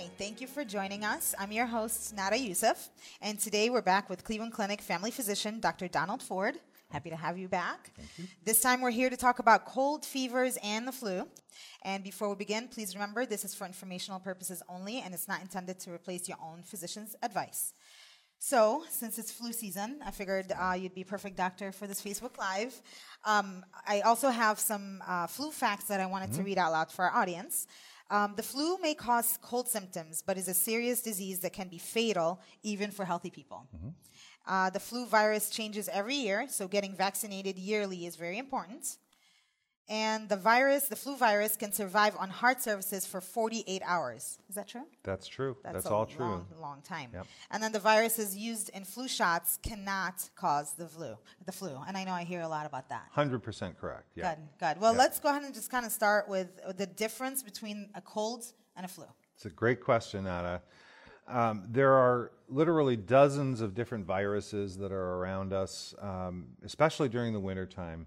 Hi, thank you for joining us. I'm your host, Nada Youssef, and today we're back with Cleveland Clinic family physician Dr. Donald Ford. Happy to have you back. You. This time we're here to talk about cold, fevers, and the flu. And before we begin, please remember this is for informational purposes only and it's not intended to replace your own physician's advice. So, since it's flu season, I figured uh, you'd be perfect doctor for this Facebook Live. Um, I also have some uh, flu facts that I wanted mm-hmm. to read out loud for our audience. Um, the flu may cause cold symptoms, but is a serious disease that can be fatal even for healthy people. Mm-hmm. Uh, the flu virus changes every year, so getting vaccinated yearly is very important. And the virus, the flu virus, can survive on heart surfaces for 48 hours. Is that true? That's true. That's, That's all true. Long, long time. Yep. And then the viruses used in flu shots cannot cause the flu. The flu. And I know I hear a lot about that. 100% correct. Yeah. Good. Good. Well, let's go ahead and just kind of start with the difference between a cold and a flu. It's a great question, Nada. Um, there are literally dozens of different viruses that are around us, um, especially during the wintertime,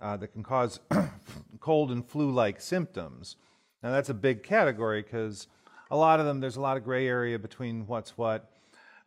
uh, that can cause cold and flu like symptoms. Now, that's a big category because a lot of them, there's a lot of gray area between what's what.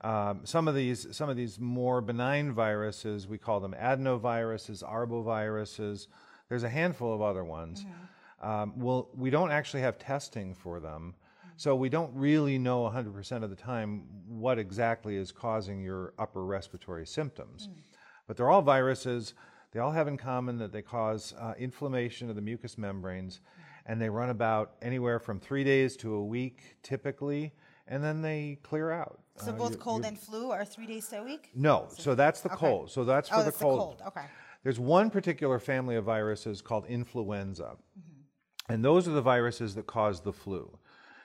Um, some of these, some of these more benign viruses, we call them adenoviruses, arboviruses. There's a handful of other ones. Mm-hmm. Um, well, we don't actually have testing for them. So we don't really know 100% of the time what exactly is causing your upper respiratory symptoms. Mm. But they're all viruses. They all have in common that they cause uh, inflammation of the mucous membranes, and they run about anywhere from three days to a week typically, and then they clear out. So uh, both you, cold you, and flu are three days to a week? No, so that's the okay. cold. So that's for oh, the, that's cold. the cold. Okay. There's one particular family of viruses called influenza, mm-hmm. and those are the viruses that cause the flu.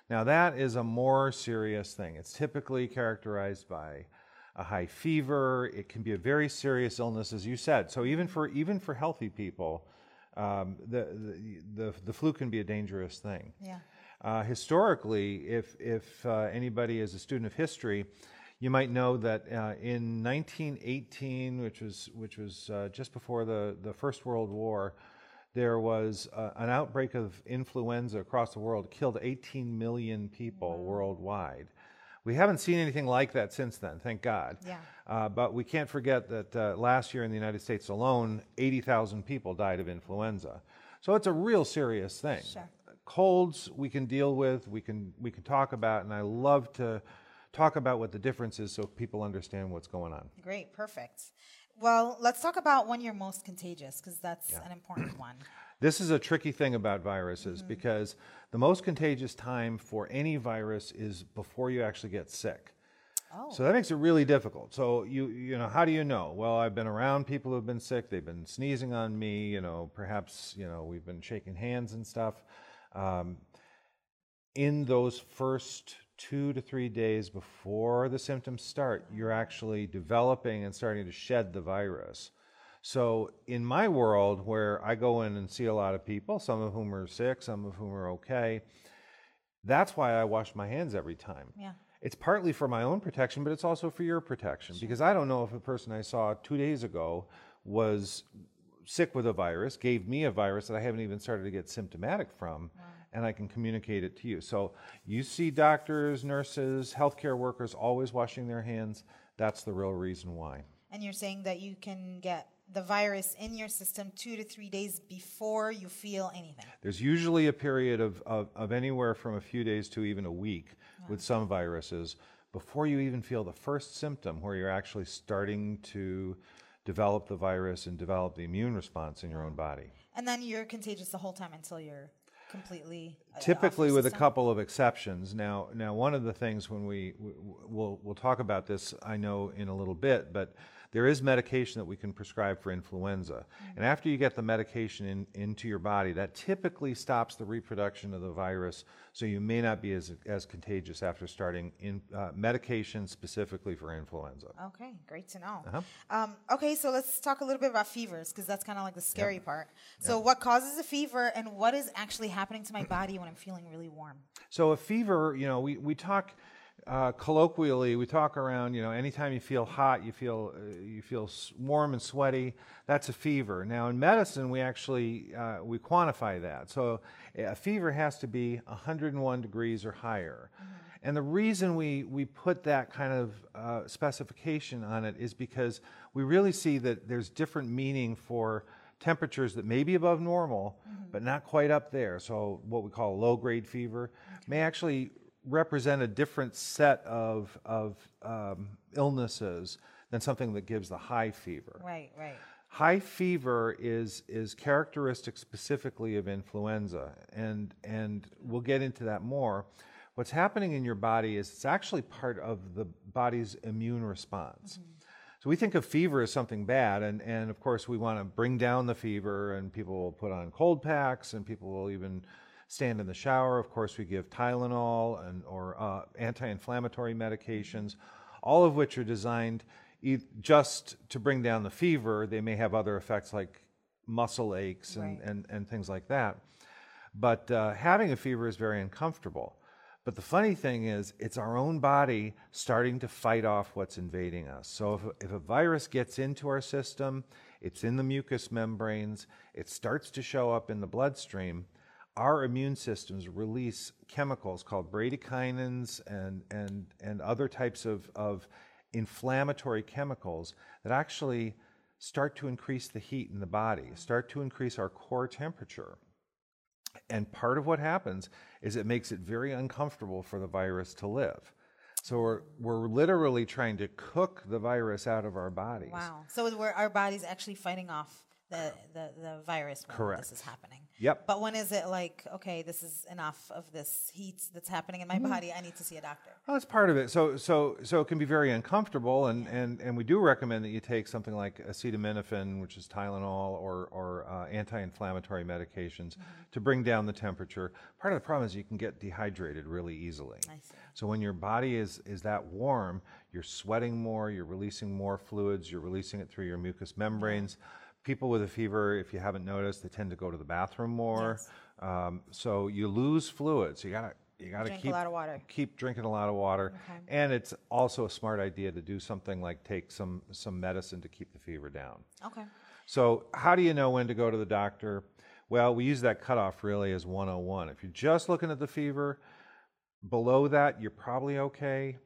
Now, that is a more serious thing. It's typically characterized by a high fever. It can be a very serious illness, as you said. So, even for, even for healthy people, um, the, the, the, the, flu can be a dangerous thing. Yeah. Uh, historically, if, if uh, anybody is a student of history, you might know that uh, in 1918, which was, which was uh, just before the, the First World War, there was uh, an outbreak of influenza across the world, killed 18 million people worldwide. We haven't seen anything like that since then, thank God. Yeah. Uh, but we can't forget that uh, last year in the United States alone, 80,000 people died of influenza. So it's a real serious thing. Sure. Colds we can deal with, we can we can talk about, and I love to talk about what the difference is so people understand what's going on. Great, perfect. Well, let's talk about when you're most contagious because that's yeah. an important one. This is a tricky thing about viruses mm-hmm. because the most contagious time for any virus is before you actually get sick. Oh. So that makes it really difficult. So you you know how do you know? Well, I've been around people who have been sick. They've been sneezing on me. You know, perhaps you know we've been shaking hands and stuff. Um, in those first two to three days before the symptoms start, you're actually developing and starting to shed the virus. So, in my world, where I go in and see a lot of people, some of whom are sick, some of whom are okay, that's why I wash my hands every time. Yeah. It's partly for my own protection, but it's also for your protection sure. because I don't know if a person I saw two days ago was sick with a virus, gave me a virus that I haven't even started to get symptomatic from and I can communicate it to you. So you see doctors, nurses, healthcare workers always washing their hands. That's the real reason why. And you're saying that you can get the virus in your system two to three days before you feel anything. There's usually a period of, of, of anywhere from a few days to even a week wow. with some viruses before you even feel the first symptom where you're actually starting to develop the virus and develop the immune response in your own body. And then you're contagious the whole time until you're completely uh, typically with a couple of exceptions now now one of the things when we we'll we'll talk about this i know in a little bit but there is medication that we can prescribe for influenza. And after you get the medication in, into your body, that typically stops the reproduction of the virus, so you may not be as, as contagious after starting in, uh, medication specifically for influenza. Okay, great to know. Uh-huh. Um, okay, so let's talk a little bit about fevers because that's kind of like the scary part. So, what causes a fever, and what is actually happening to my body when I'm feeling really warm? So a fever, you know, we, we talk uh, colloquially, we talk around, you know, anytime you feel hot, you feel uh, you feel warm and sweaty, that's a fever. Now in medicine, we actually uh, we quantify that. So a fever has to be 101 degrees or higher. And the reason we, we put that kind of uh, specification on it is because we really see that there's different meaning for temperatures that may be above normal, but not quite up there. So, what we call low grade fever may actually represent a different set of, of um, illnesses than something that gives the high fever. Right, right. High fever is is characteristic specifically of influenza, and and we'll get into that more. What's happening in your body is it's actually part of the body's immune response. So we think of fever as something bad, and, and of course we want to bring down the fever, and people will put on cold packs, and people will even stand in the shower. Of course, we give Tylenol and or uh, anti-inflammatory medications, all of which are designed e- just to bring down the fever. They may have other effects like muscle aches and, Right. and, and things like that. But uh, having a fever is very uncomfortable. But the funny thing is, it's our own body starting to fight off what's invading us. So if, if a virus gets into our system, it's in the mucous membranes, it starts to show up in the bloodstream, our immune systems release chemicals called bradykinins and, and, and other types of, of inflammatory chemicals that actually start to increase the heat in the body, start to increase our core temperature. And part of what happens is it makes it very uncomfortable for the virus to live. So we're, we're literally trying to cook the virus out of our bodies. Wow. So, we're, our body's actually fighting off the, the, the virus when Correct. this is happening. Yep. But when is it like, okay, this is enough of this heat that's happening in my Mm-hmm. body? I need to see a doctor. Well, that's part of it. So, so, so it can be very uncomfortable, and, and, and we do recommend that you take something like acetaminophen, which is Tylenol, or, or uh, anti-inflammatory medications to bring down the temperature. Part of the problem is you can get dehydrated really easily. I see. So when your body is, is that warm, you're sweating more, you're releasing more fluids, you're releasing it through your mucous membranes. People with a fever, if you haven't noticed, they tend to go to the bathroom more. Um, so you lose fluids. You gotta you gotta Drink a keep lot of water. keep drinking a lot of water. Okay. And it's also a smart idea to do something like take some some medicine to keep the fever down. Okay. So, how do you know when to go to the doctor? Well, we use that cutoff really as 101. If you're just looking at the fever, below that, you're probably okay.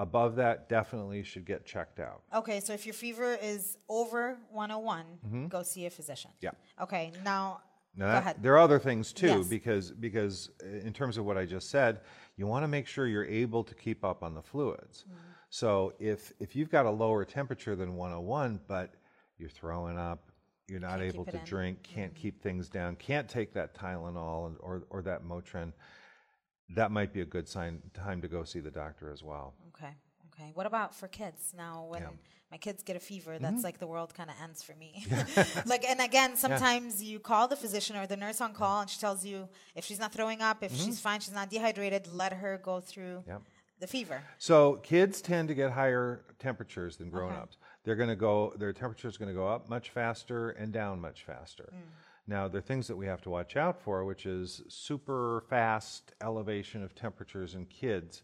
Above that, definitely should get checked out. Okay, so if your fever is over 101, go see a physician. Mm-hmm. Yeah. Okay, now Now, that-. There are other things too, Yes. because because uh, in terms of what I just said, you want to make sure you're able to keep up on the fluids. Mm. So if if you've got a lower temperature than 101, but you're throwing up, you're not Can't able to drink, can't keep things down, can't take that Tylenol or or that Motrin, that might be a good sign time to go see the doctor as well. Okay. Okay. What about for kids? Now, when Yeah. Mm-hmm. my kids get a fever, that's like the world kind of ends for me. like, and again, sometimes you call the physician or the nurse on call, and she tells you if she's not throwing up, if she's fine, she's not dehydrated, let her go through Mm-hmm. Yep. the fever. So kids tend to get higher temperatures than grown-ups. They're going to go their temperature is going to go up much faster and down much faster. Now, there are things that we have to watch out for, which is super fast elevation of temperatures in kids.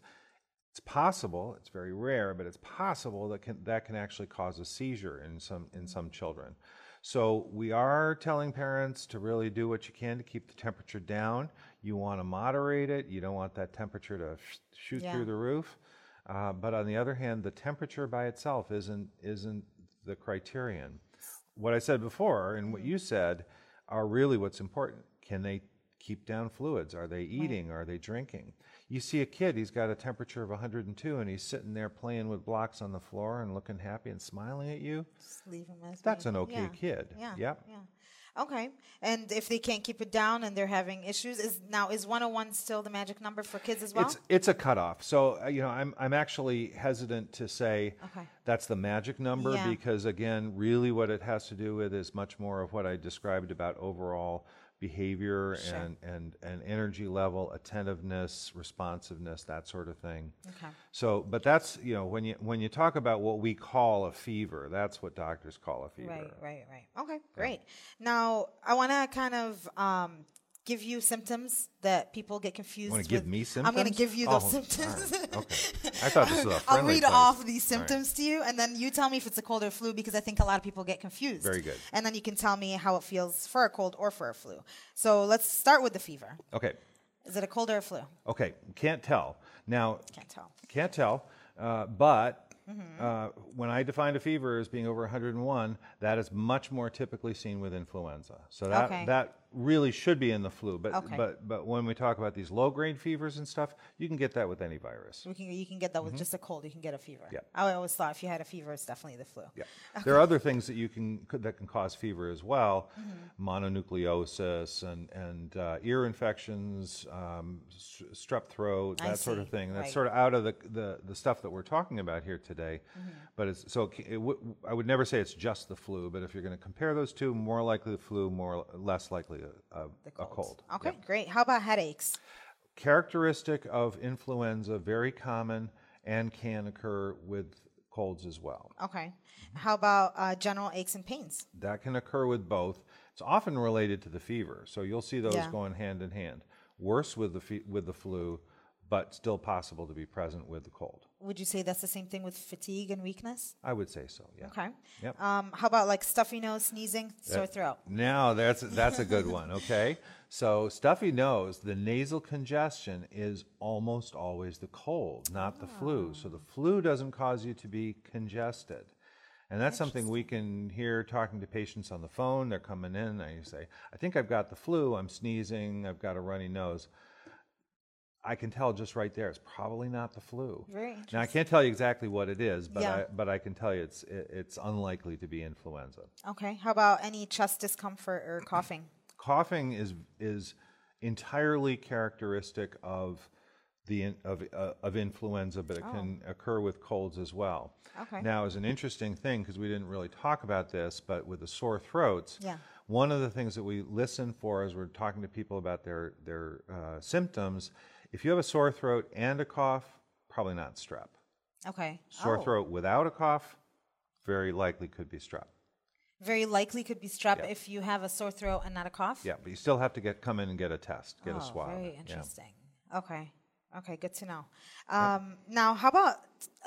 It's possible, it's very rare, but it's possible that can, that can actually cause a seizure in some in some children. So we are telling parents to really do what you can to keep the temperature down. You want to moderate it. You don't want that temperature to sh- shoot Yeah. through the roof. Uh, but on the other hand, the temperature by itself isn't isn't the criterion. What I said before and what you said are really what's important. Can they keep down fluids? Are they eating? Are they drinking? You see a kid, he's got a temperature of 102 and he's sitting there playing with blocks on the floor and looking happy and smiling at you. Just leave him as That's me. an okay Yeah. kid. Yeah. Yep. Yeah. Okay. And if they can't keep it down and they're having issues, is now is 101 still the magic number for kids as well? It's it's a cutoff. So uh, you know, I'm I'm actually hesitant to say Okay. that's the magic number Yeah. because again, really what it has to do with is much more of what I described about overall behavior Sure. and, and and energy level, attentiveness, responsiveness, that sort of thing. Okay. So, but that's you know when you when you talk about what we call a fever, that's what doctors call a fever. Right, right, right. Okay, great. Now, I want to kind of um, give you symptoms that people get confused Want to give me symptoms? I'm going to give you those Oh, symptoms. right, Okay. I thought this was a I'll read place. off these All right. symptoms to you, and then you tell me if it's a cold or flu because I think a lot of people get confused. Very good. And then you can tell me how it feels for a cold or for a flu. So let's start with the fever. Okay. Is it a cold or a flu? Okay. Can't tell. Now, Can't tell. Can't tell. Uh, but Mm-hmm. uh, when I defined a fever as being over 101, that is much more typically seen with influenza. So that Okay. that really should be in the flu. But Okay. but but when we talk about these low grade fevers and stuff, you can get that with any virus. We can, you can get that with just a cold. You can get a fever. Mm-hmm. Yeah. I always thought if you had a fever, it's definitely the flu. Yeah. There are other things that you can that can cause fever as well, Mm-hmm. mononucleosis and and uh, ear infections, um, strep throat, that sort of thing. That's Right. sort of out of the, the the stuff that we're talking about here today. Mm-hmm. But it's so it w- I would never say it's just the flu. But if you're going to compare those two, more likely the flu, more less likely a, a cold. Okay, Yeah. great. How about headaches? Characteristic of influenza, very common, and can occur with colds as well. Okay. How about uh, general aches and pains? That can occur with both. It's often related to the fever, so you'll see those Yeah. going hand in hand. Worse with the fe- with the flu, but still possible to be present with the cold. Would you say that's the same thing with fatigue and weakness? I would say so. Yeah. Okay. Yep. Um, how about like stuffy nose, sneezing, sore throat? Now that's that's a good one. Okay, so stuffy nose, the nasal congestion is almost always the cold, not the flu. So the flu doesn't cause you to be congested, and that's something we can hear talking to patients on the phone. They're coming in, and you say, "I think I've got the flu. I'm sneezing. I've got a runny nose." I can tell just right there. It's probably not the flu. Very Now I can't tell you exactly what it is, but Yeah. I, but I can tell you it's it, it's unlikely to be influenza. Okay. How about any chest discomfort or coughing? coughing is is entirely characteristic of the in, of uh, of influenza, but it can occur with colds as well. Okay. Now, as an interesting thing, because we didn't really talk about this, but with the sore throats, Yeah. one of the things that we listen for as we're talking to people about their their uh, symptoms, if you have a sore throat and a cough, probably not strep. Okay. Sore Oh. throat without a cough, very likely could be strep. Very likely could be strep if you have a sore throat and not a cough. Yeah, but you still have to get come in and get a test, get oh, a swab. Very Yeah. interesting. Okay. Okay, good to know. Um, Now, how about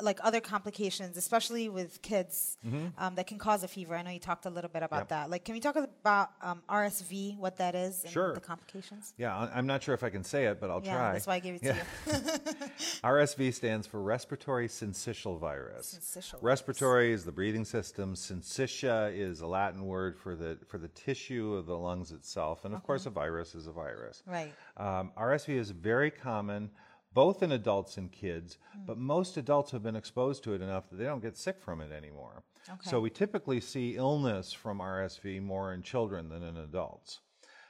like other complications, especially with kids, Mm-hmm. um, that can cause a fever? I know you talked a little bit about that. Like, can we talk about um, RSV, what that is, and Sure. the complications? Yeah, I'm not sure if I can say it, but I'll Yeah, try. that's why I gave it to you. RSV stands for respiratory syncytial virus. Syncytial virus. Respiratory is the breathing system. Syncytia is a Latin word for the for the tissue of the lungs itself, and of course, a virus is a virus. Right. Um, RSV is very common, both in adults and kids, Hmm. but most adults have been exposed to it enough that they don't get sick from it anymore. So we typically see illness from RSV more in children than in adults.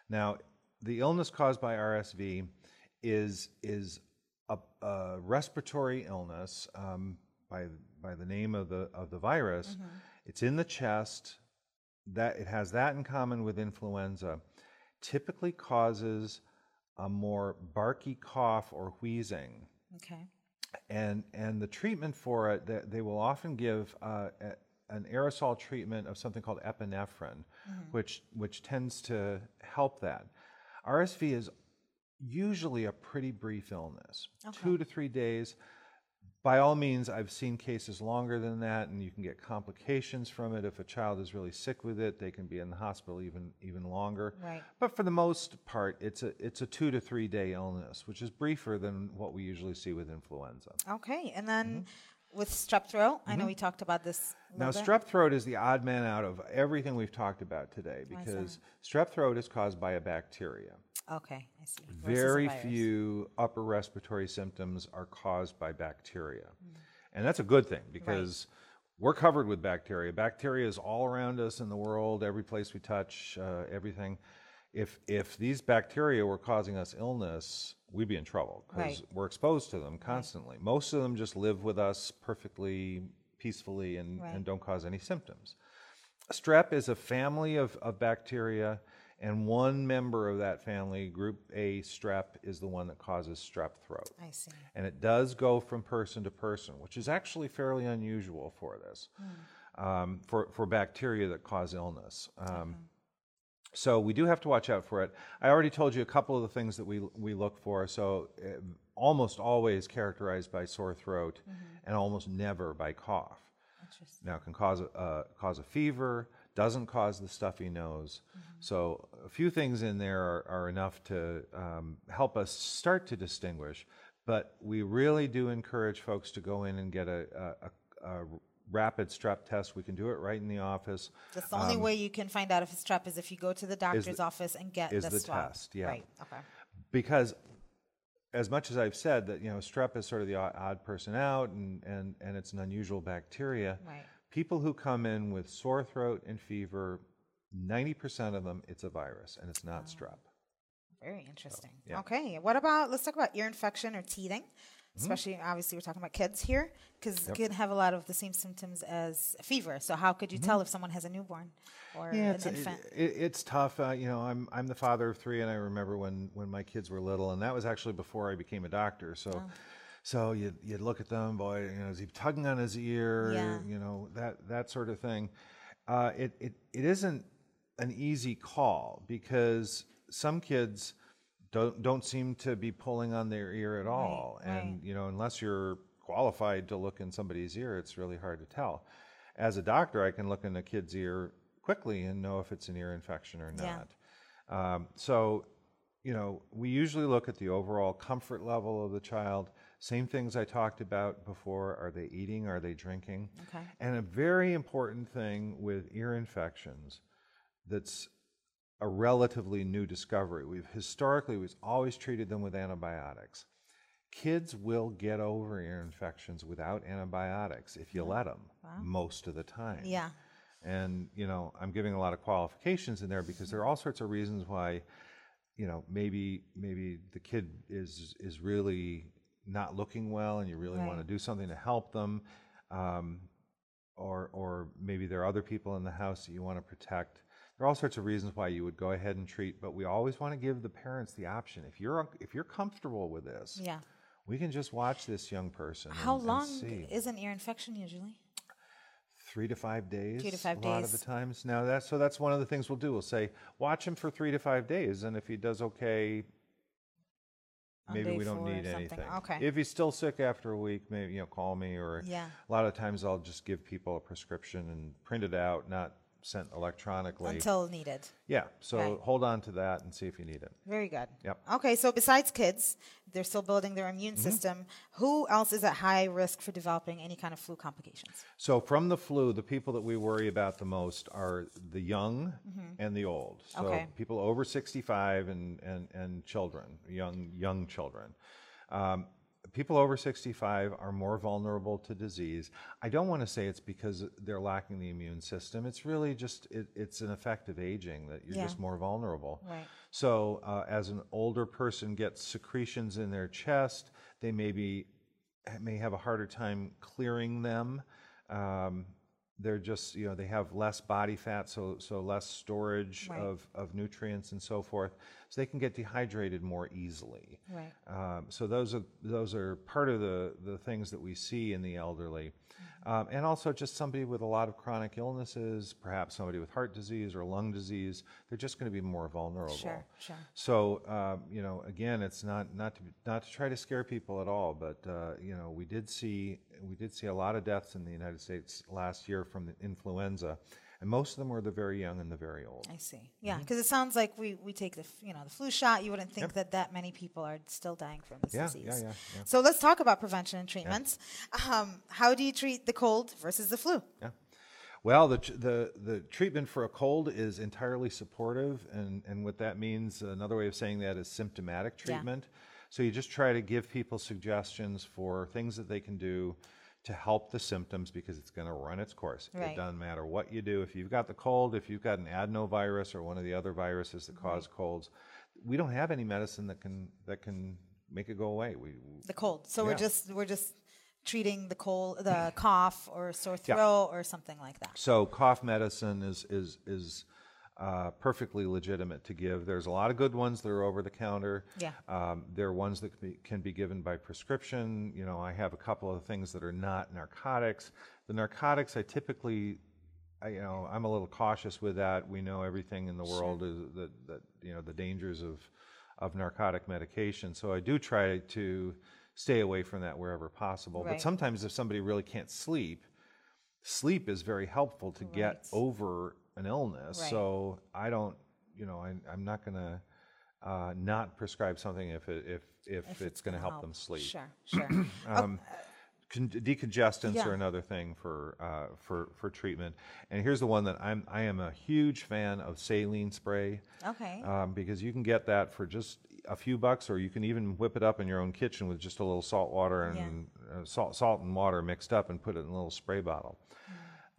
Now, the illness caused by RSV is is a, a respiratory illness um, by by the name of the of the virus. It's in the chest. That it has that in common with influenza. Typically causes a more barky cough or wheezing. Okay. and and the treatment for it they, they will often give uh, a, an aerosol treatment of something called epinephrine which which tends to help that. Rsv is usually a pretty brief illness. Two to three days by all means i've seen cases longer than that and you can get complications from it if a child is really sick with it they can be in the hospital even even longer Right. but for the most part, it's a it's a two to three day illness, which is briefer than what we usually see with influenza. Okay. And then mm-hmm. With strep throat, I know we talked about this. Mm-hmm. Now, bit. strep throat is the odd man out of everything we've talked about today because strep throat is caused by a bacteria. Okay, I see. Versus Very few upper respiratory symptoms are caused by bacteria. And that's a good thing because we're covered with bacteria. Bacteria is all around us in the world, every place we touch, uh, everything. If if these bacteria were causing us illness, we'd be in trouble because Right. we're exposed to them constantly. Most of them just live with us perfectly peacefully and, Right. and don't cause any symptoms. Strep is a family of, of bacteria, and one member of that family, group A strep, is the one that causes strep throat. I see. And it does go from person to person, which is actually fairly unusual for this, um, for, for bacteria that cause illness. Um, So we do have to watch out for it. I already told you a couple of the things that we, we look for. So uh, almost always characterized by sore throat and almost never by cough. Interesting. Now, it can cause a, uh, cause a fever, doesn't cause the stuffy nose. So, a few things in there are, are enough to um, help us start to distinguish. But we really do encourage folks to go in and get a, a, a, a rapid strep test. We can do it right in the office. That's the only um, way you can find out if it's strep is if you go to the doctor's office and get is the, the swab. test, yeah. Right. Okay. because as much as I've said that you know strep is sort of the odd, odd person out and, and, and it's an unusual bacteria, Right. people who come in with sore throat and fever, 90% of them it's a virus and it's not oh. strep. Very interesting. yeah. Okay. What about let's talk about ear infection or teething. Especially obviously we're talking about kids here because it can have a lot of the same symptoms as fever. So how could you tell if someone has a newborn or Mm-hmm. Yeah, an it's, it, infant? it- it's tough. Uh, you know, I'm I'm the father of three, and I remember when when my kids were little, and that was actually before I became a doctor. So, Oh. so you you look at them, boy, you know, is he tugging on his ear? Yeah. You know that that sort of thing. Uh, it it it isn't an easy call because some kids don't don't seem to be pulling on their ear at all, and right. you know, unless you're qualified to look in somebody's ear, it's really hard to tell. As a doctor, I can look in a kid's ear quickly and know if it's an ear infection or Yeah. not. Um, so, you know, we usually look at the overall comfort level of the child. Same things I talked about before. Are they eating? Are they drinking? Okay. And a very important thing with ear infections that's a relatively new discovery. We've historically we've always treated them with antibiotics. Kids will get over ear infections without antibiotics if you let them most of the time. Yeah. And you know, I'm giving a lot of qualifications in there because there are all sorts of reasons why, you know, maybe maybe the kid is is really not looking well, and you really want to do something to help them, um, or or maybe there are other people in the house that you want to protect. There are all sorts of reasons why you would go ahead and treat, but we always want to give the parents the option. If you're if you're comfortable with this, Yeah. we can just watch this young person. How and, and long see is an ear infection usually? three to five days. Three to five a lot of the times. Now that's so that's one of the things we'll do. We'll say watch him for three to five days, and if he does okay, maybe we don't need anything. Okay. If he's still sick after a week, maybe you know call me or Yeah. a lot of times I'll just give people a prescription and print it out, not sent electronically. Until needed. yeah. So Okay. hold on to that and see if you need it. Very good. Yep. Okay, so besides kids, they're still building their immune Mm-hmm. system. Who else is at high risk for developing any kind of flu complications? So from the flu, the people that we worry about the most are the young and the old. So Mm-hmm. Okay. people over 65 and, and, and children, young young children. Um, people over 65 are more vulnerable to disease. I don't want to say it's because they're lacking the immune system. It's really just it, it's an effect of aging that you're Yeah. just more vulnerable. Right. So, uh, as an older person gets secretions in their chest, they may be may have a harder time clearing them. Um, they're just you know they have less body fat, so so less storage Right. of of nutrients and so forth. So they can get dehydrated more easily. Right. Um, so those are those are part of the the things that we see in the elderly, um, and also just somebody with a lot of chronic illnesses, perhaps somebody with heart disease or lung disease. They're just going to be more vulnerable. Sure, sure. So um, you know, again, it's not not to not to try to scare people at all, but uh, you know, we did see we did see a lot of deaths in the United States last year from the influenza, and most of them were the very young and the very old. I see. Yeah, Mm-hmm. because it sounds like we, we take the you know the flu shot. You wouldn't think that that many people are still dying from this Yeah, disease. yeah, yeah, yeah. So let's talk about prevention and treatments. Um, how do you treat the cold versus the flu? Yeah. Well, the, the, the treatment for a cold is entirely supportive, and, and what that means, another way of saying that is symptomatic treatment. Yeah. treatment. So you just try to give people suggestions for things that they can do to help the symptoms because it's going to run its course. Right. It doesn't matter what you do. If you've got the cold, if you've got an adenovirus or one of the other viruses that cause colds, we don't have any medicine that can that can make it go away. We The cold. So we're just we're just treating the cold, the cough or sore Yeah. throat or something like that. So cough medicine is is is uh, perfectly legitimate to give. There's a lot of good ones that are over the counter. Yeah. Um, there are ones that can be, can be given by prescription. You know, I have a couple of things that are not narcotics. The narcotics, I typically, I, you know, I'm a little cautious with that. We know everything in the world is that, that you know the dangers of of narcotic medication. So I do try to stay away from that wherever possible. Right. But sometimes if somebody really can't sleep, sleep is very helpful to get over an illness. Right. So I don't, you know, I, I'm not going to uh, not prescribe something if it, if if, it's, going to gonna help, them sleep. Sure, sure. Con- decongestants Yeah. are another thing for uh, for for treatment. And here's the one that I'm I am a huge fan of saline spray. okay. Um, because you can get that for just a few bucks, or you can even whip it up in your own kitchen with just a little salt water and uh, salt, salt and water mixed up and put it in a little spray bottle.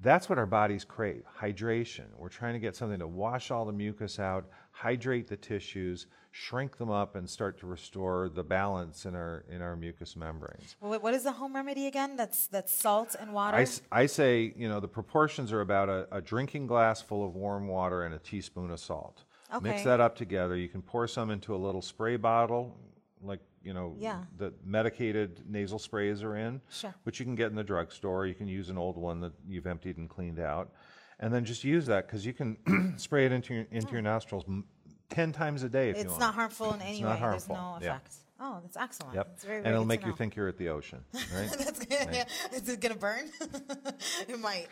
That's what our bodies crave hydration. We're trying to get something to wash all the mucus out, hydrate the tissues, shrink them up, and start to restore the balance in our, in our mucous membranes. Well, what is the home remedy again? That's that's salt and water. I say, you know, the proportions are about a, a drinking glass full of warm water and a teaspoon of salt. Okay. Mix that up together. You can pour some into a little spray bottle, like, you know, Yeah. the medicated nasal sprays are in, Sure. which you can get in the drugstore. You can use an old one that you've emptied and cleaned out. And then just use that because you can spray it into your, into your nostrils m- 10 times a day if you it's not harmful in any not way. harmful, There's no yeah. Oh, that's excellent. Yep. That's very, and it'll make you think you're at the ocean, right? That's good. Yeah. Is it gonna burn? it might.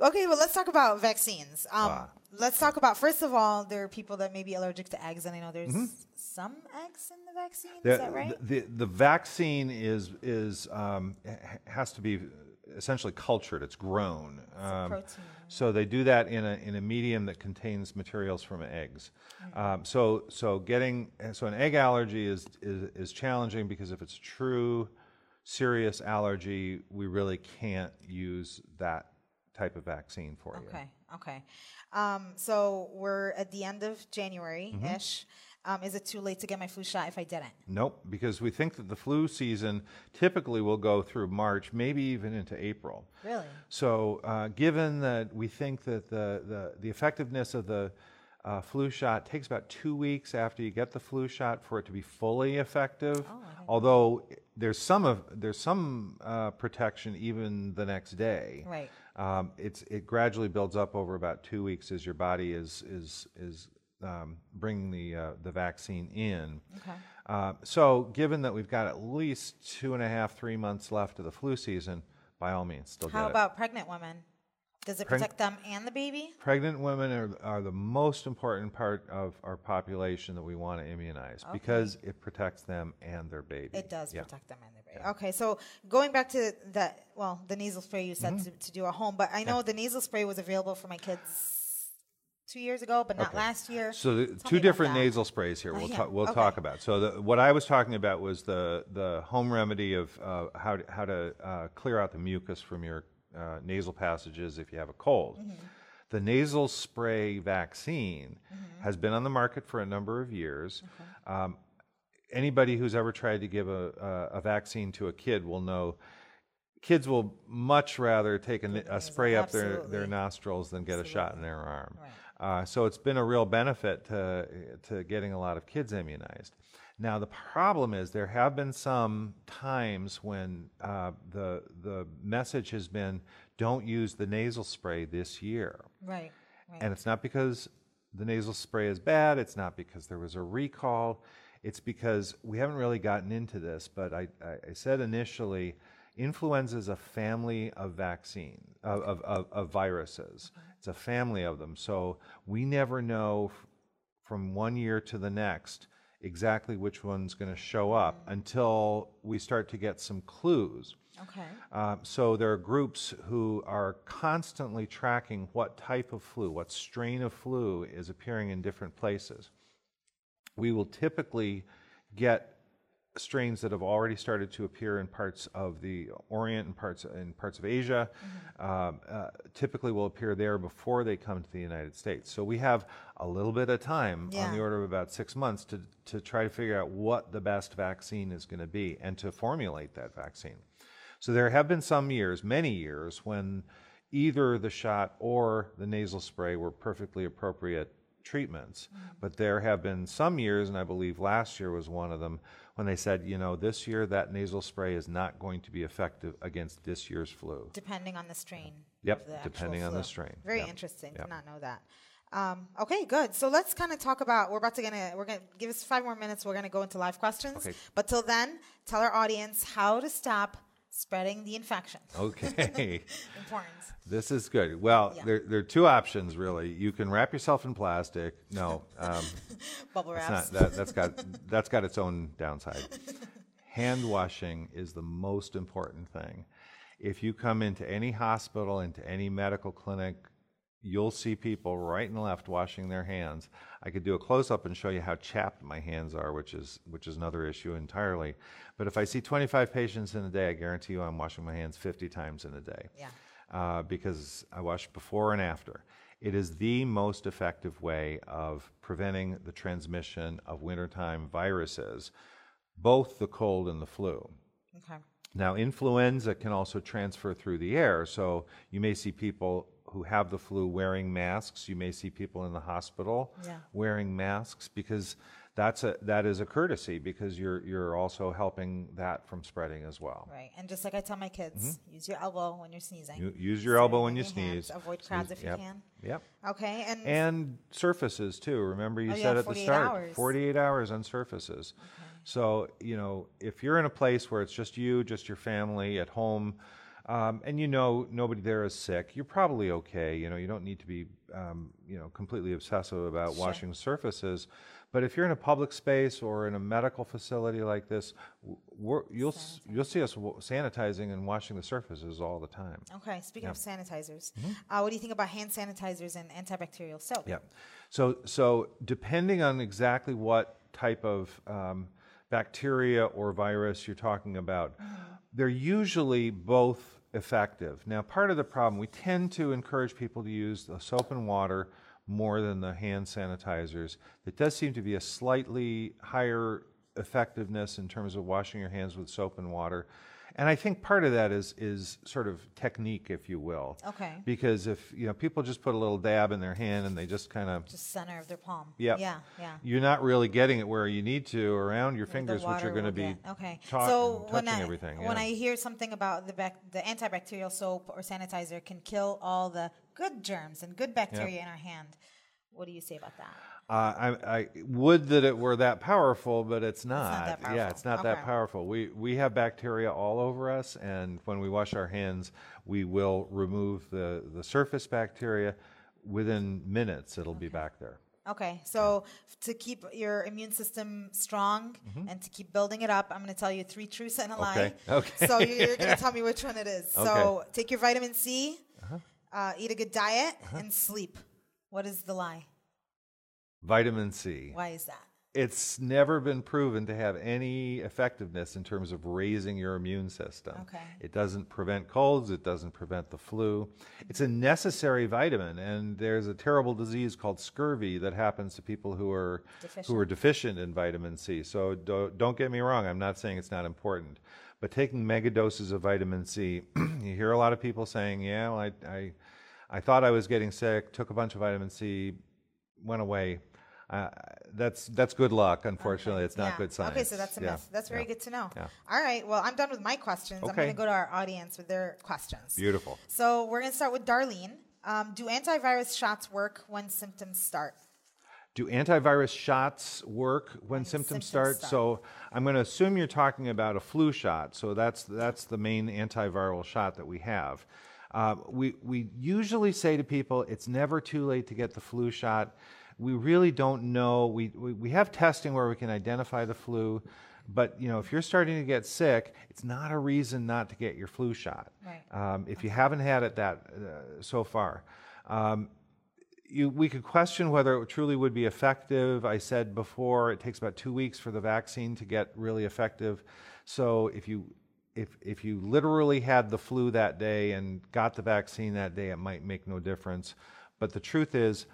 Okay, well, let's talk about vaccines. Um, Ah. Let's talk about first of all, there are people that may be allergic to eggs, and I know there's Mm-hmm. some eggs in the vaccine. The, is that right? the, the vaccine is is um, has to be essentially cultured. It's grown. Um, protein, so they do that in a in a medium that contains materials from eggs. Mm-hmm. Um, so so getting so an egg allergy is, is is challenging because if it's true serious allergy, we really can't use that type of vaccine for you. Okay, okay. Um, so we're at the end of January Mm-hmm. ish. Um, is it too late to get my flu shot if I didn't? Nope, because we think that the flu season typically will go through March, maybe even into April. Really? So, uh, given that we think that the, the, the effectiveness of the uh, flu shot takes about two weeks after you get the flu shot for it to be fully effective, although there's some of there's some uh, protection even the next day. Right. Um, it's it gradually builds up over about two weeks as your body is is is um, bringing the uh, the vaccine in. Okay. Uh, so, given that we've got at least two and a half, three months left of the flu season, by all means, still How get it. about pregnant women? Does it Preg- protect them and the baby? Pregnant women are, are the most important part of our population that we want to immunize because it protects them and their baby. It does Yeah. protect them and their Okay, so going back to the well, the nasal spray you said Mm-hmm. to, to do at home, but I know the nasal spray was available for my kids two years ago, but not Okay. last year. So Tell two different nasal sprays here. Uh, We'll yeah, talk. We'll okay. talk about. So the, what I was talking about was the the home remedy of uh, how to, how to uh, clear out the mucus from your uh, nasal passages if you have a cold. Mm-hmm. The nasal spray vaccine Mm-hmm. has been on the market for a number of years. Um, anybody who's ever tried to give a, a, a vaccine to a kid will know kids will much rather take a spray up their, their nostrils than get a shot in their arm. Right. Uh, so it's been a real benefit to, to getting a lot of kids immunized. Now the problem is there have been some times when uh, the the message has been don't use the nasal spray this year, Right. Right. and it's not because the nasal spray is bad. It's not because there was a recall. It's because we haven't really gotten into this. But I, I, said initially, influenza is a family of vaccine of, of, of, of viruses. It's a family of them. So we never know f- from one year to the next exactly which one's going to show up until we start to get some clues. okay. Um, so there are groups who are constantly tracking what type of flu, what strain of flu is appearing in different places. We will typically get strains that have already started to appear in parts of the Orient and parts in parts of Asia. Um, uh, typically, will appear there before they come to the United States. So we have a little bit of time, on the order of about six months, to to try to figure out what the best vaccine is going to be and to formulate that vaccine. So there have been some years, many years, when either the shot or the nasal spray were perfectly appropriate treatments. But there have been some years, and I believe last year was one of them, when they said, you know, this year that nasal spray is not going to be effective against this year's flu. Depending on the strain. Yep, the depending on the strain. Very Yep. interesting. Yep. Did not know that. Um, okay, good. So let's kind of talk about. We're about to gonna we're gonna give us five more minutes. We're gonna go into live questions. Okay. But till then, tell our audience how to stop spreading the infection. Okay. Important. This is good. Well, Yeah. there, there are two options really. You can wrap yourself in plastic. No, um, Bubble wraps. not, that, that's got that's got its own downside. Hand washing is the most important thing. If you come into any hospital, into any medical clinic, you'll see people right and left washing their hands. I could do a close up and show you how chapped my hands are, which is which is another issue entirely. But if I see 25 patients in a day, I guarantee you I'm washing my hands 50 times in a day Yeah. uh, because I wash before and after. It is the most effective way of preventing the transmission of wintertime viruses, both the cold and the flu. Okay. Now, influenza can also transfer through the air, so you may see people who have the flu wearing masks. You may see people in the hospital Yeah. wearing masks because that's a that is a courtesy because you're you're also helping that from spreading as well. Right. And just like I tell my kids, use your elbow when you're sneezing. Mm-hmm. You, use your elbow when you your hands. sneeze. Avoid crowds if you Yep. can. Yep. Okay. And, and surfaces too. Remember, you Oh, yeah, said at the start, hours. 48 hours on surfaces. So, you know, if you're in a place where it's just you, just your family at home, um, and you know nobody there is sick, you're probably okay. You know, you don't need to be, um, you know, completely obsessive about Sure. washing surfaces. But if you're in a public space or in a medical facility like this, we're, you'll you'll see us sanitizing and washing the surfaces all the time. okay. Speaking of sanitizers, Mm-hmm. uh, what do you think about hand sanitizers and antibacterial soap? Yeah. So, so depending on exactly what type of um, bacteria or virus you're talking about, they're usually both effective. Now, part of the problem, we tend to encourage people to use the soap and water more than the hand sanitizers. It does seem to be a slightly higher effectiveness in terms of washing your hands with soap and water. And I think part of that is is sort of technique, if you will. Okay. Because if you know people just put a little dab in their hand and they just kind of Just center of their palm. Yep. Yeah. Yeah. you're not really getting it where you need to around your fingers, which are going to be okay. so when I, everything. when yeah. I hear something about the bac- the antibacterial soap or sanitizer can kill all the good germs and good bacteria in our hand, what do you say about that? Uh, I, I would that it were that powerful, but it's not. that Yeah, it's not Okay. that powerful. We we have bacteria all over us, and when we wash our hands, we will remove the the surface bacteria. Within minutes, it'll be back there. Okay, so to keep your immune system strong and to keep building it up, I'm going to tell you three truths and a lie. Mm-hmm. Okay, okay. So you're, you're going to tell me which one it is. So Okay. Uh-huh. take your vitamin C, uh, eat a good diet, and sleep. What is the lie? Vitamin C. Why is that? It's never been proven to have any effectiveness in terms of raising your immune system. Okay. It doesn't prevent colds, it doesn't prevent the flu. It's a necessary vitamin and there's a terrible disease called scurvy that happens to people who are who are deficient in vitamin C. So do, don't get me wrong, I'm not saying it's not important. But taking mega doses of vitamin C, you hear a lot of people saying, "Yeah, well, I I I thought I was getting sick, took a bunch of vitamin C, went away." Uh, that's that's good luck. Unfortunately, it's not Yeah. good science. Okay, so that's a Yeah, myth. That's very yeah. good to know. All right, well, I'm done with my questions. Okay. I'm going to go to our audience with their questions. Beautiful. So we're going to start with Darlene. Um, do antivirus shots work when symptoms start? Do antivirus shots work when symptoms, symptoms start? start. So I'm going to assume you're talking about a flu shot. So that's that's the main antiviral shot that we have. Uh, we we usually say to people, it's never too late to get the flu shot. We really don't know. We, we we have testing where we can identify the flu, but you know if you're starting to get sick, it's not a reason not to get your flu shot. Right. Um, if you haven't had it that uh, so far. Um, you, we could question whether it truly would be effective. I said before it takes about two weeks for the vaccine to get really effective. So if you if if you literally had the flu that day and got the vaccine that day, it might make no difference. But the truth is,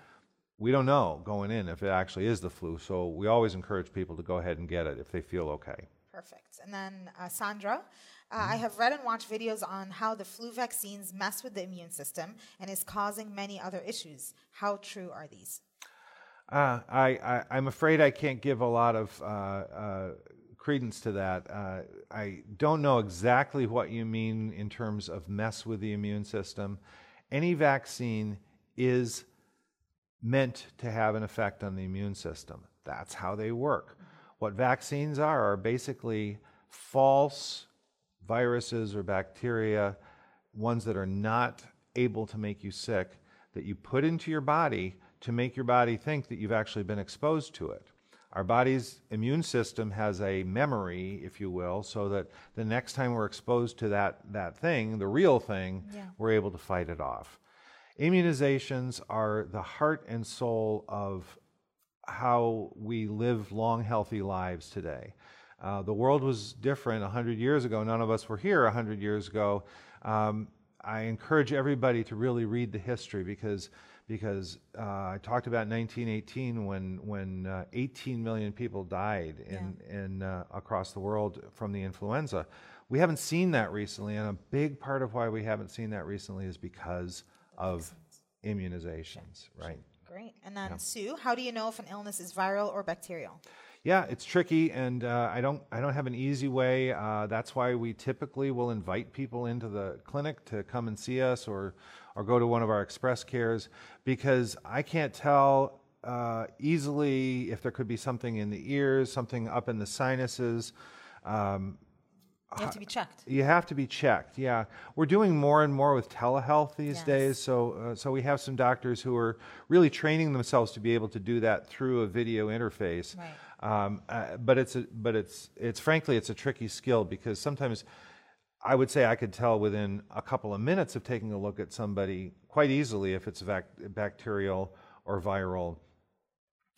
we don't know going in if it actually is the flu. So we always encourage people to go ahead and get it if they feel okay. Perfect. And then uh, Sandra, uh, I have read and watched videos on how the flu vaccines mess with the immune system and is causing many other issues. How true are these? Uh, I, I, am afraid I can't give a lot of uh, uh, credence to that. Uh, I don't know exactly what you mean in terms of mess with the immune system. Any vaccine is meant to have an effect on the immune system. That's how they work. What vaccines are are basically false viruses or bacteria, ones that are not able to make you sick, that you put into your body to make your body think that you've actually been exposed to it. Our body's immune system has a memory, if you will, so that the next time we're exposed to that, that thing, the real thing, yeah. we're able to fight it off. Immunizations are the heart and soul of how we live long, healthy lives today. Uh, the world was different 100 years ago. None of us were here 100 years ago. Um, I encourage everybody to really read the history because because uh, I talked about 1918 when when uh, 18 million people died in yeah. in uh, across the world from the influenza. We haven't seen that recently, and a big part of why we haven't seen that recently is because of immunizations, right? Great. And then yeah. Sue, how do you know if an illness is viral or bacterial? yeah, it's tricky, and uh, I don't I don't have an easy way. Uh, that's why we typically will invite people into the clinic to come and see us, or or go to one of our express cares, because I can't tell uh, easily if there could be something in the ears, something up in the sinuses. Um, you have to be checked. You have to be checked. Yeah, we're doing more and more with telehealth these yes. days. So, uh, so we have some doctors who are really training themselves to be able to do that through a video interface. Right. Um, uh, but it's a, but it's it's frankly it's a tricky skill because sometimes I would say I could tell within a couple of minutes of taking a look at somebody quite easily if it's vac- bacterial or viral.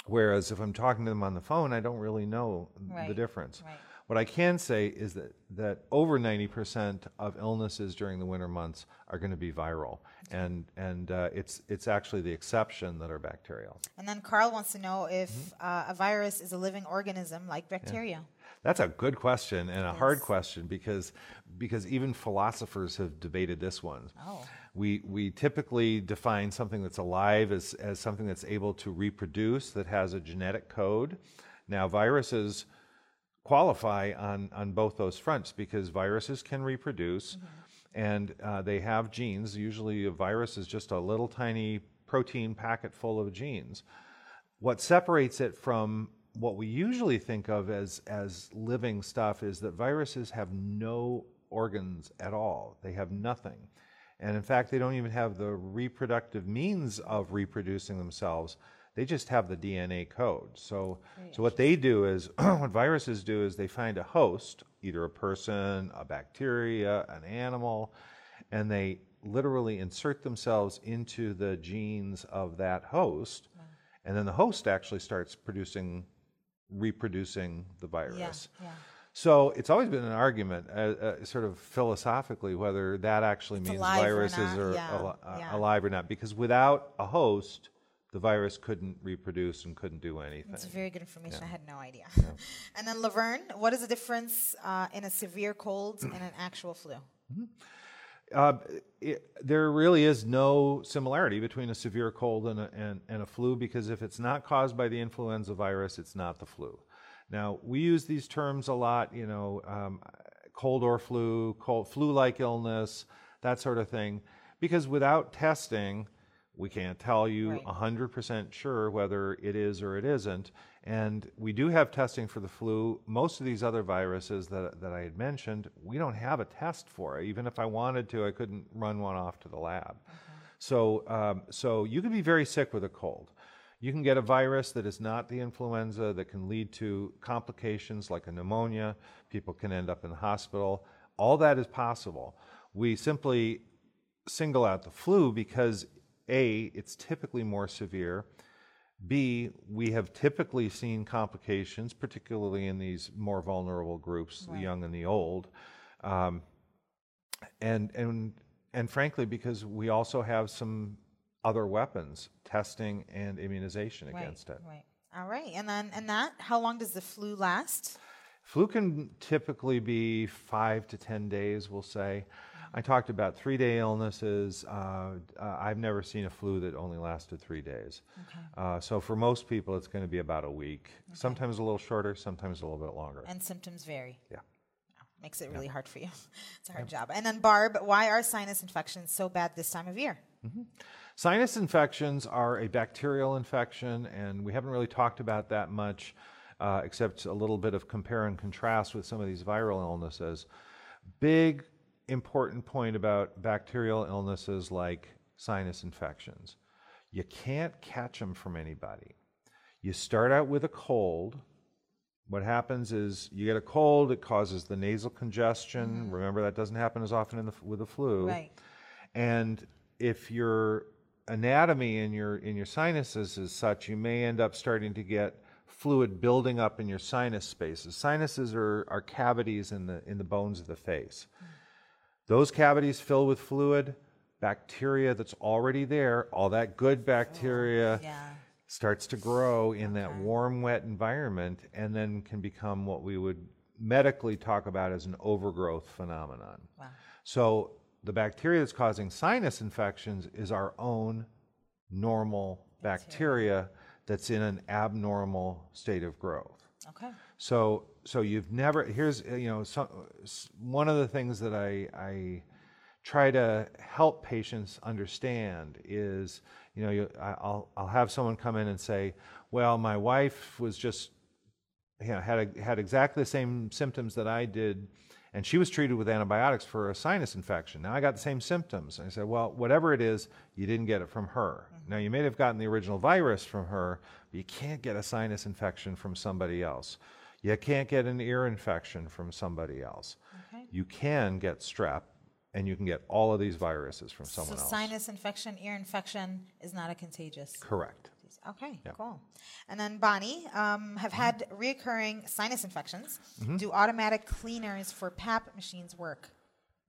Whereas if I'm talking to them on the phone, I don't really know right. the difference. Right. What I can say is that, that over 90% of illnesses during the winter months are going to be viral. And, and uh, it's, it's actually the exception that are bacterial. And then Carl wants to know if mm-hmm. uh, a virus is a living organism like bacteria. Yeah. That's a good question and a yes. hard question because, because even philosophers have debated this one. Oh. We, we typically define something that's alive as, as something that's able to reproduce, that has a genetic code. Now, viruses qualify on, on both those fronts because viruses can reproduce mm-hmm. and uh, they have genes. Usually, a virus is just a little tiny protein packet full of genes. What separates it from what we usually think of as, as living stuff is that viruses have no organs at all, they have nothing. And in fact, they don't even have the reproductive means of reproducing themselves they just have the DNA code. So, so what they do is, what viruses do is they find a host, either a person, a bacteria, an animal, and they literally insert themselves into the genes of that host, wow. and then the host actually starts producing, reproducing the virus. Yeah, yeah. So it's always been an argument, uh, uh, sort of philosophically, whether that actually it's means viruses are yeah, al- uh, alive or not. Because without a host, the virus couldn't reproduce and couldn't do anything. It's very good information. Yeah. I had no idea. Yeah. and then Laverne, what is the difference uh, in a severe cold and an actual flu? Mm-hmm. Uh, it, there really is no similarity between a severe cold and a, and, and a flu because if it's not caused by the influenza virus, it's not the flu. Now, we use these terms a lot, you know, um, cold or flu, cold, flu-like illness, that sort of thing, because without testing, we can't tell you right. 100% sure whether it is or it isn't. And we do have testing for the flu. Most of these other viruses that, that I had mentioned, we don't have a test for. Even if I wanted to, I couldn't run one off to the lab. Okay. So, um, so you can be very sick with a cold. You can get a virus that is not the influenza that can lead to complications like a pneumonia. People can end up in the hospital. All that is possible. We simply single out the flu because A, it's typically more severe. B, we have typically seen complications, particularly in these more vulnerable groups, the young and the old. Um, and, and, and frankly, because we also have some other weapons, testing and immunization against it. Right. All right. And then, and that, how long does the flu last? Flu can typically be five to 10 days, we'll say. I talked about three day illnesses. Uh, uh, I've never seen a flu that only lasted three days. Okay. Uh, so for most people, it's going to be about a week. Sometimes a little shorter, sometimes a little bit longer. And symptoms vary. yeah. Makes it really hard for you. It's a hard job. And then, Barb, why are sinus infections so bad this time of year? Sinus infections are a bacterial infection, and we haven't really talked about that much, uh, except a little bit of compare and contrast with some of these viral illnesses. Big important point about bacterial illnesses like sinus infections you can't catch them from anybody. You start out with a cold. What happens is you get a cold, it causes the nasal congestion. Mm-hmm. Remember, that doesn't happen as often in the, with the flu. Right. And if your anatomy in your in your sinuses is such, you may end up starting to get fluid building up in your sinus spaces. Sinuses are, are cavities in the in the bones of the face. Mm. Those cavities fill with fluid, bacteria that's already there, all that good bacteria Yeah. starts to grow in that warm, wet environment and then can become what we would medically talk about as an overgrowth phenomenon. Wow. So the bacteria that's causing sinus infections is our own normal bacteria that's in an abnormal state of growth. Okay. So, so you've never. Here's uh, you know some, one of the things that I, I try to help patients understand is you know you, I- I'll I'll have someone come in and say, well, my wife was just you know had a, had exactly the same symptoms that I did, and she was treated with antibiotics for a sinus infection. Now I got the same symptoms. And I said, well, whatever it is, you didn't get it from her. Now you may have gotten the original virus from her, but you can't get a sinus infection from somebody else. You can't get an ear infection from somebody else. Okay. You can get strep, and you can get all of these viruses from So someone else. sinus infection, ear infection is not a contagious. Correct. Okay, cool. And then Bonnie, um, have had reoccurring sinus infections. Mm-hmm. Do automatic cleaners for PAP machines work?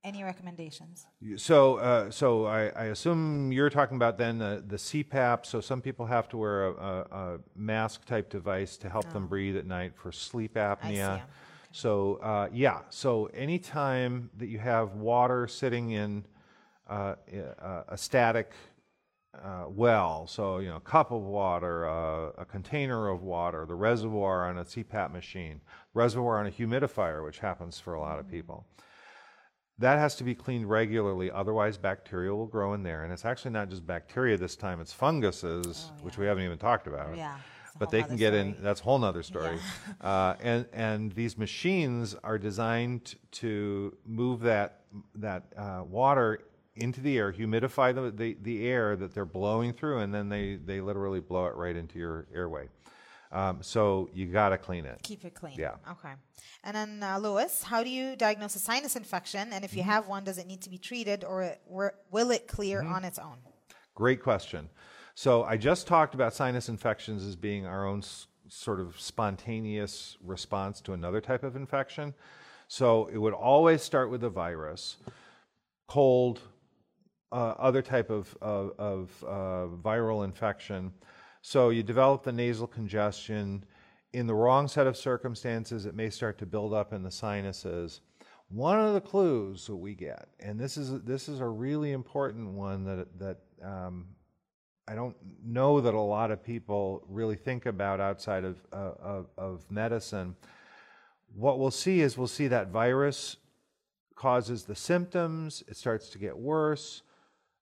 Any recommendations? So, uh, so I, I assume you're talking about then the, the CPAP. So some people have to wear a, a, a mask type device to help them breathe at night for sleep apnea. Oh. Okay. So uh, yeah, so anytime that you have water sitting in uh, a, static uh, well, so you know, a cup of water, uh, a container of water, the reservoir on a CPAP machine, reservoir on a humidifier, which happens for a lot of people. That has to be cleaned regularly, otherwise bacteria will grow in there. And it's actually not just bacteria this time; it's funguses, which we haven't even talked about. Oh, Yeah, But they can get in. That's a whole nother story. Uh, and and these machines are designed to move that that uh, water into the air, humidify the, the the air that they're blowing through, and then they they literally blow it right into your airway. Um, so you got to clean it. Keep it clean. Yeah. Okay. And then, uh, Lewis, how do you diagnose a sinus infection? And if Mm-hmm. you have one, does it need to be treated or will it clear Mm-hmm. on its own? Great question. So I just talked about sinus infections as being our own s- sort of spontaneous response to another type of infection. So it would always start with a virus, cold, uh, other type of, of, of uh, viral infection. So you develop the nasal congestion. In the wrong set of circumstances, it may start to build up in the sinuses. One of the clues that we get, and this is this is a really important one that that um, I don't know that a lot of people really think about outside of, uh, of of medicine. What we'll see is we'll see that virus causes the symptoms. It starts to get worse,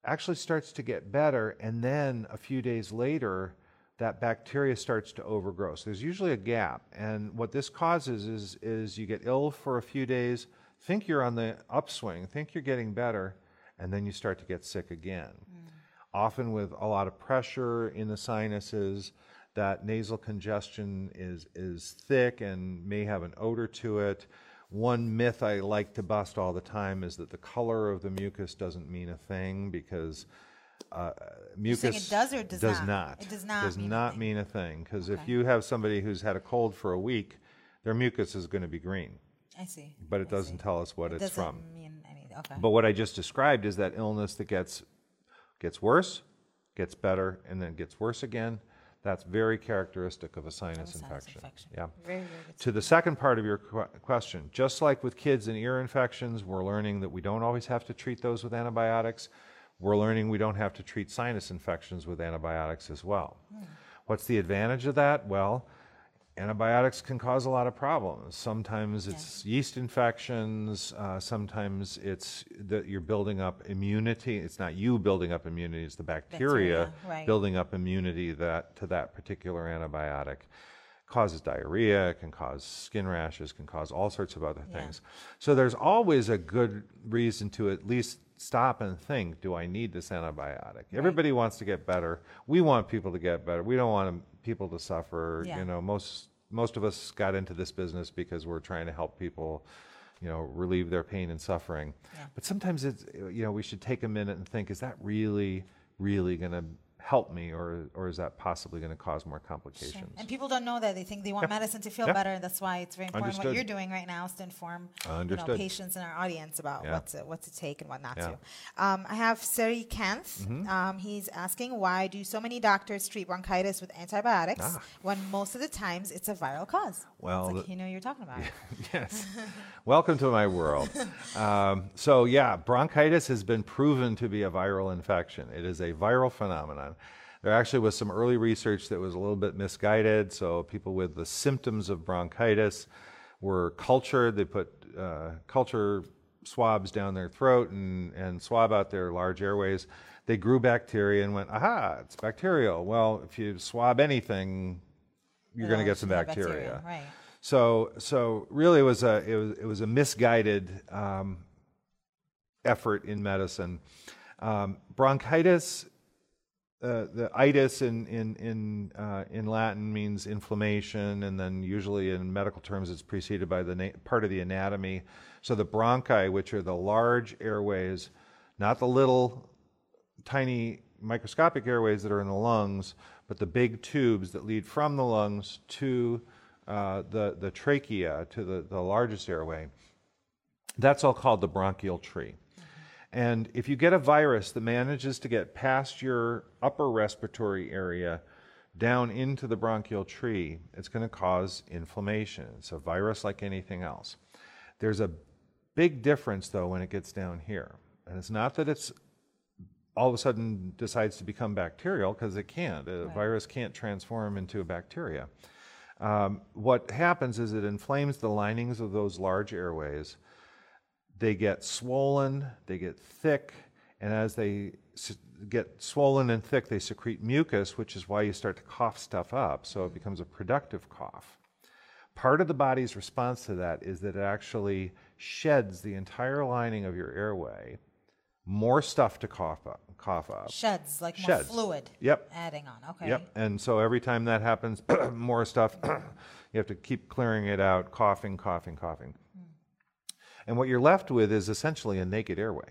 actually starts to get better, and then a few days later, that bacteria starts to overgrow. So there's usually a gap, and what this causes is is you get ill for a few days, think you're on the upswing, think you're getting better, and then you start to get sick again. Mm. Often with a lot of pressure in the sinuses, that nasal congestion is is thick and may have an odor to it. One myth I like to bust all the time is that the color of the mucus doesn't mean a thing because uh, mucus it does or does not? not. It does not Does mean a not thing. mean a thing because if Okay. you have somebody who's had a cold for a week, their mucus is going to be green, I see. but it I doesn't see. tell us what It it's doesn't from. mean anything. Okay. But what I just described is that illness that gets gets worse, gets better, and then gets worse again. That's very characteristic of a sinus, sinus infection. infection. Yeah. Very, very good. To the second part of your que- question, just like with kids and ear infections, we're learning that we don't always have to treat those with antibiotics. We're learning we don't have to treat sinus infections with antibiotics as well. What's the advantage of that? Well, antibiotics can cause a lot of problems. Sometimes it's yeast infections. Uh, sometimes it's that you're building up immunity. It's not you building up immunity; it's the bacteria, Bacteria, right. building up immunity that to that particular antibiotic. Causes diarrhea, it can cause skin rashes, can cause all sorts of other Yeah. things. So there's always a good reason to at least stop and think: Do I need this antibiotic? Everybody wants to get better. We want people to get better. We don't want people to suffer. Yeah. You know, most most of us got into this business because we're trying to help people, you know, relieve their pain and suffering. Yeah. But sometimes it's you know we should take a minute and think: Is that really, really going to help me, or or is that possibly going to cause more complications? sure. And people don't know that. They think they want medicine to feel Yeah. better. That's why it's very important what you're doing right now is to inform you know, patients and our audience about Yeah. what to what to take and what not Yeah. Mm-hmm. to. Um, I have Srikanth. Um, he's asking why do so many doctors treat bronchitis with antibiotics Ah. when most of the times it's a viral cause? Well, like you know you're talking about. yes. Welcome to my world. Um, so, yeah, bronchitis has been proven to be a viral infection. It is a viral phenomenon. There actually was some early research that was a little bit misguided. So, people with the symptoms of bronchitis were cultured. They put uh, culture swabs down their throat and, and swab out their large airways. They grew bacteria and went, aha, it's bacterial. Well, if you swab anything, you're going to get some have bacteria. Right. So, so really, it was a it was, it was a misguided um, effort in medicine. Um, bronchitis, uh, the itis in in in uh, in Latin means inflammation, and then usually in medical terms, it's preceded by the na- part of the anatomy. So the bronchi, which are the large airways, not the little tiny microscopic airways that are in the lungs, but the big tubes that lead from the lungs to uh, the, the trachea, to the, the largest airway. That's all called the bronchial tree. And if you get a virus that manages to get past your upper respiratory area down into the bronchial tree, it's going to cause inflammation. It's a virus like anything else. There's a big difference, though, when it gets down here. And it's not that it's all of a sudden decides to become bacterial, because it can't. A virus can't transform into a bacteria. Um, what happens is it inflames the linings of those large airways. They get swollen, they get thick, and as they get swollen and thick, they secrete mucus, which is why you start to cough stuff up. So it becomes a productive cough. Part of the body's response to that is that it actually sheds the entire lining of your airway, more stuff to cough up. Cough up. Sheds like more fluid. Yep. Adding on. Okay. Yep. And so every time that happens, more stuff, you have to keep clearing it out, coughing, coughing, coughing. And what you're left with is essentially a naked airway.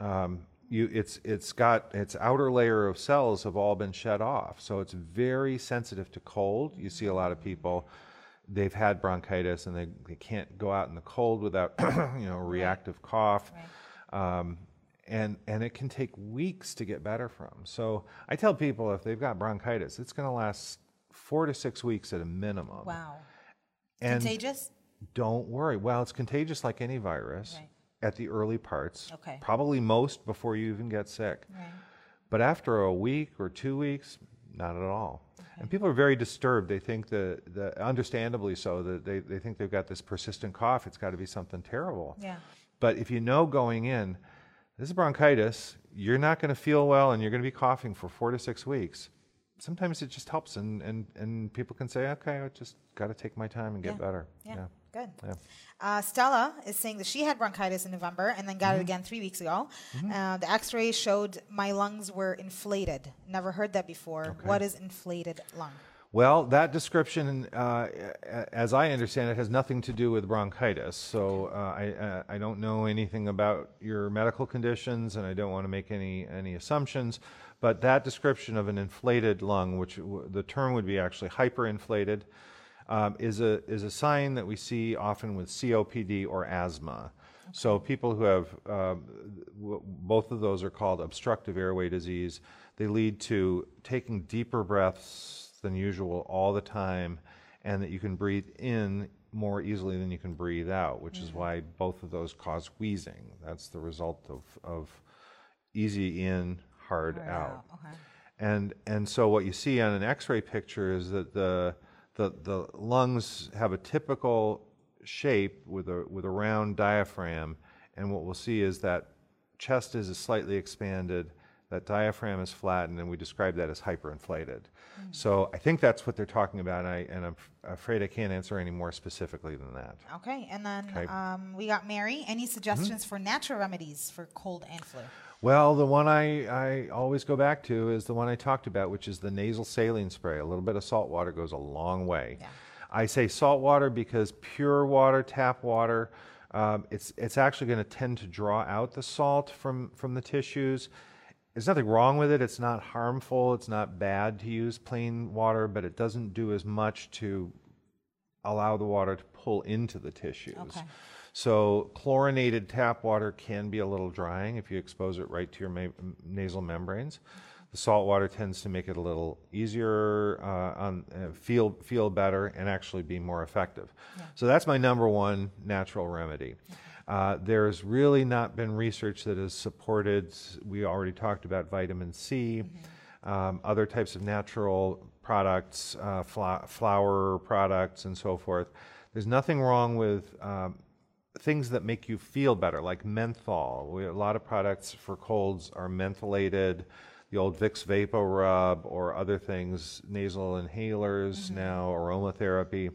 Um, you, it's, it's got its outer layer of cells have all been shed off. So it's very sensitive to cold. You see a lot of people, they've had bronchitis and they, they can't go out in the cold without, you know, a reactive cough. Um, and, and it can take weeks to get better from. So I tell people if they've got bronchitis, it's going to last four to six weeks at a minimum. Wow. And Contagious? don't worry. Well, it's contagious like any virus Right. at the early parts. Okay. Probably most before you even get sick. Right. But after a week or two weeks, not at all. And people are very disturbed. They think that, that understandably so, that they, they think they've got this persistent cough. It's got to be something terrible. Yeah. But if you know going in, this is bronchitis, you're not going to feel well and you're going to be coughing for four to six weeks. Sometimes it just helps, and, and, and people can say, okay, I just got to take my time and get Yeah. better. Yeah. Good. Yeah. Uh, Stella is saying that she had bronchitis in November and then got it Mm-hmm. again three weeks ago. Uh, the x ray showed my lungs were inflated. Never heard that before. What is inflated lung? Well, that description, uh, as I understand it, has nothing to do with bronchitis. So uh, I, uh, I don't know anything about your medical conditions, and I don't want to make any any assumptions. But that description of an inflated lung, which w- the term would be actually hyperinflated, um, is a is a sign that we see often with COPD or asthma. So people who have um, w- both of those are called obstructive airway disease. They lead to taking deeper breaths than usual all the time, and that you can breathe in more easily than you can breathe out, which is why both of those cause wheezing. That's the result of, of easy in, hard, Hard out. out, okay. And and so what you see on an X-ray picture is that the the the lungs have a typical shape with a with a round diaphragm, and what we'll see is that chest is slightly expanded, that diaphragm is flattened, and we describe that as hyperinflated. So I think that's what they're talking about, and, I, and I'm f- afraid I can't answer any more specifically than that. Okay, and then Mm-hmm. um, we got Mary. Any suggestions for natural remedies for cold and flu? Well, the one I, I always go back to is the one I talked about, which is the nasal saline spray. A little bit of salt water goes a long way. Yeah. I say salt water because pure water, tap water, um, it's, it's actually going to tend to draw out the salt from, from the tissues. There's nothing wrong with it. It's not harmful. It's not bad to use plain water, but it doesn't do as much to allow the water to pull into the tissues. Okay. So chlorinated tap water can be a little drying if you expose it right to your ma- nasal membranes. The salt water tends to make it a little easier, uh, on, uh, feel feel better, and actually be more effective. So that's my number one natural remedy. Uh, there's really not been research that has supported. We already talked about vitamin C, um, other types of natural products, uh, fla- flour products, and so forth. There's nothing wrong with um, things that make you feel better, like menthol. We, a lot of products for colds are mentholated. The old Vicks Vapor Rub or other things, nasal inhalers now, aromatherapy.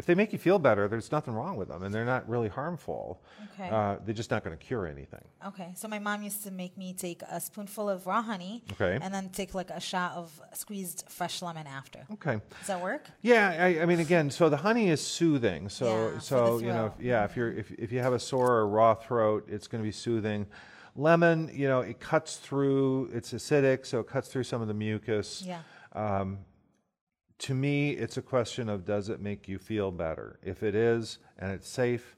If they make you feel better, there's nothing wrong with them, and they're not really harmful. Okay. Uh, they're just not going to cure anything. Okay, so my mom used to make me take a spoonful of raw honey, Okay. and then take like a shot of squeezed fresh lemon after. Okay. Does that work? Yeah, I, I mean, again, so the honey is soothing. So, Yeah, so you know, if, yeah, if you're if, if you have a sore or raw throat, it's going to be soothing. Lemon, you know, it cuts through. It's acidic, so it cuts through some of the mucus. Yeah. To me, it's a question of does it make you feel better? If it is and it's safe,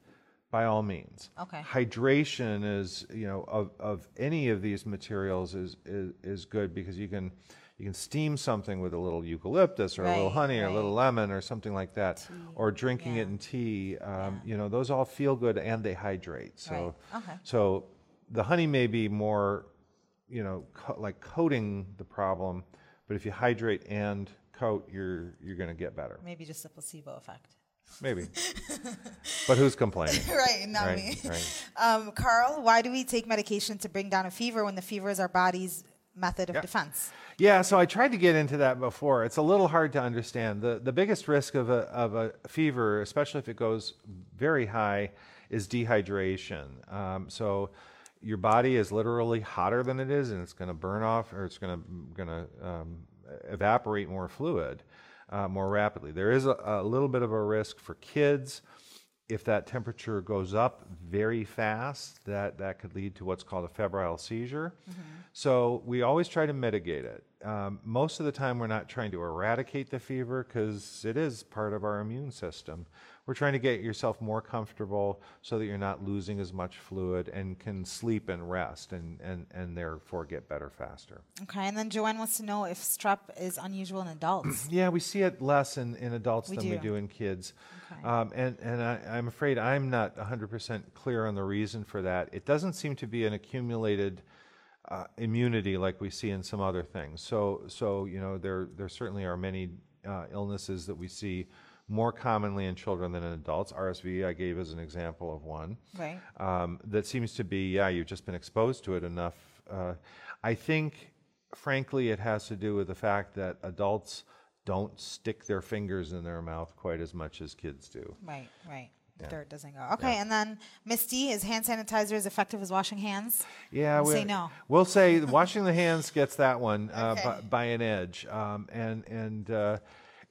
by all means. Okay. Hydration is, you know, of, of any of these materials is, is is good because you can you can steam something with a little eucalyptus or a little Right, honey or a little lemon or something like that, or drinking yeah. it in tea. Um, You know, those all feel good and they hydrate. So, Right, okay. so the honey may be more, you know, co- like coating the problem, but if you hydrate and coat, you're you're going to get better. Maybe just a placebo effect. Maybe. but who's complaining? right, not Right, me. right. Um, Carl, why do we take medication to bring down a fever when the fever is our body's method of Yeah. defense? Yeah, so I tried to get into that before. It's a little hard to understand. The the biggest risk of a of a fever, especially if it goes very high, is dehydration. Um, so your body is literally hotter than it is, and it's going to burn off, or it's going to going to um, evaporate more fluid uh, more rapidly. There is a, a little bit of a risk for kids if that temperature goes up very fast, that, that could lead to what's called a febrile seizure. So we always try to mitigate it. Um, most of the time, we're not trying to eradicate the fever because it is part of our immune system. We're trying to get yourself more comfortable so that you're not losing as much fluid and can sleep and rest and, and, and therefore get better faster. Okay, and then Joanne wants to know if strep is unusual in adults. Yeah, we see it less in, in adults We than we do. do in kids. Okay. Um, and and I, I'm afraid I'm not 100% clear on the reason for that. It doesn't seem to be an accumulated uh, immunity like we see in some other things. So, so you know, there, there certainly are many uh, illnesses that we see more commonly in children than in adults. RSV, I gave as an example of one Right. um, that seems to be, yeah, you've just been exposed to it enough. Uh, I think, frankly, it has to do with the fact that adults don't stick their fingers in their mouth quite as much as kids do. Right, right. Dirt doesn't go. Okay, and then Misty, is hand sanitizer as effective as washing hands? Yeah, we'll Say no. We'll say washing the hands gets that one uh, Okay. by, by an edge, um, and and uh,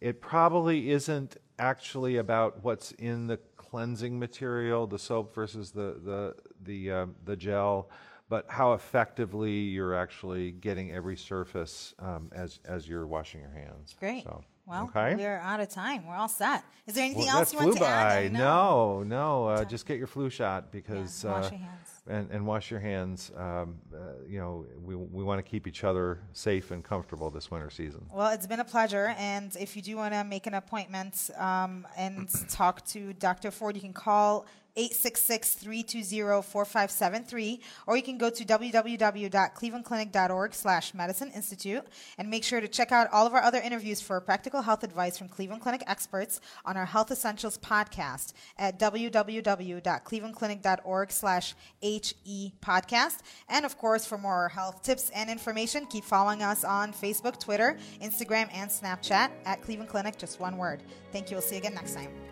it probably isn't actually about what's in the cleansing material, the soap versus the the the um, the gel, but how effectively you're actually getting every surface um, as as you're washing your hands. Great. So, Well, okay. we're out of time. We're all set. Is there anything Well, else you want to add? by. I know. No, no. Uh, just get your flu shot because wash uh, your hands. And and wash your hands. Um, uh, you know, we we want to keep each other safe and comfortable this winter season. Well, it's been a pleasure. And if you do want to make an appointment um, and talk to Dr. Ford, you can call 866-320-4573 or you can go to www.clevelandclinic.org slash medicine institute and make sure to check out all of our other interviews for practical health advice from Cleveland Clinic experts on our Health Essentials podcast at www.clevelandclinic.org slash HE podcast. And of course, for more health tips and information, keep following us on Facebook, Twitter, Instagram, and Snapchat at Cleveland Clinic, just one word. Thank you. We'll see you again next time.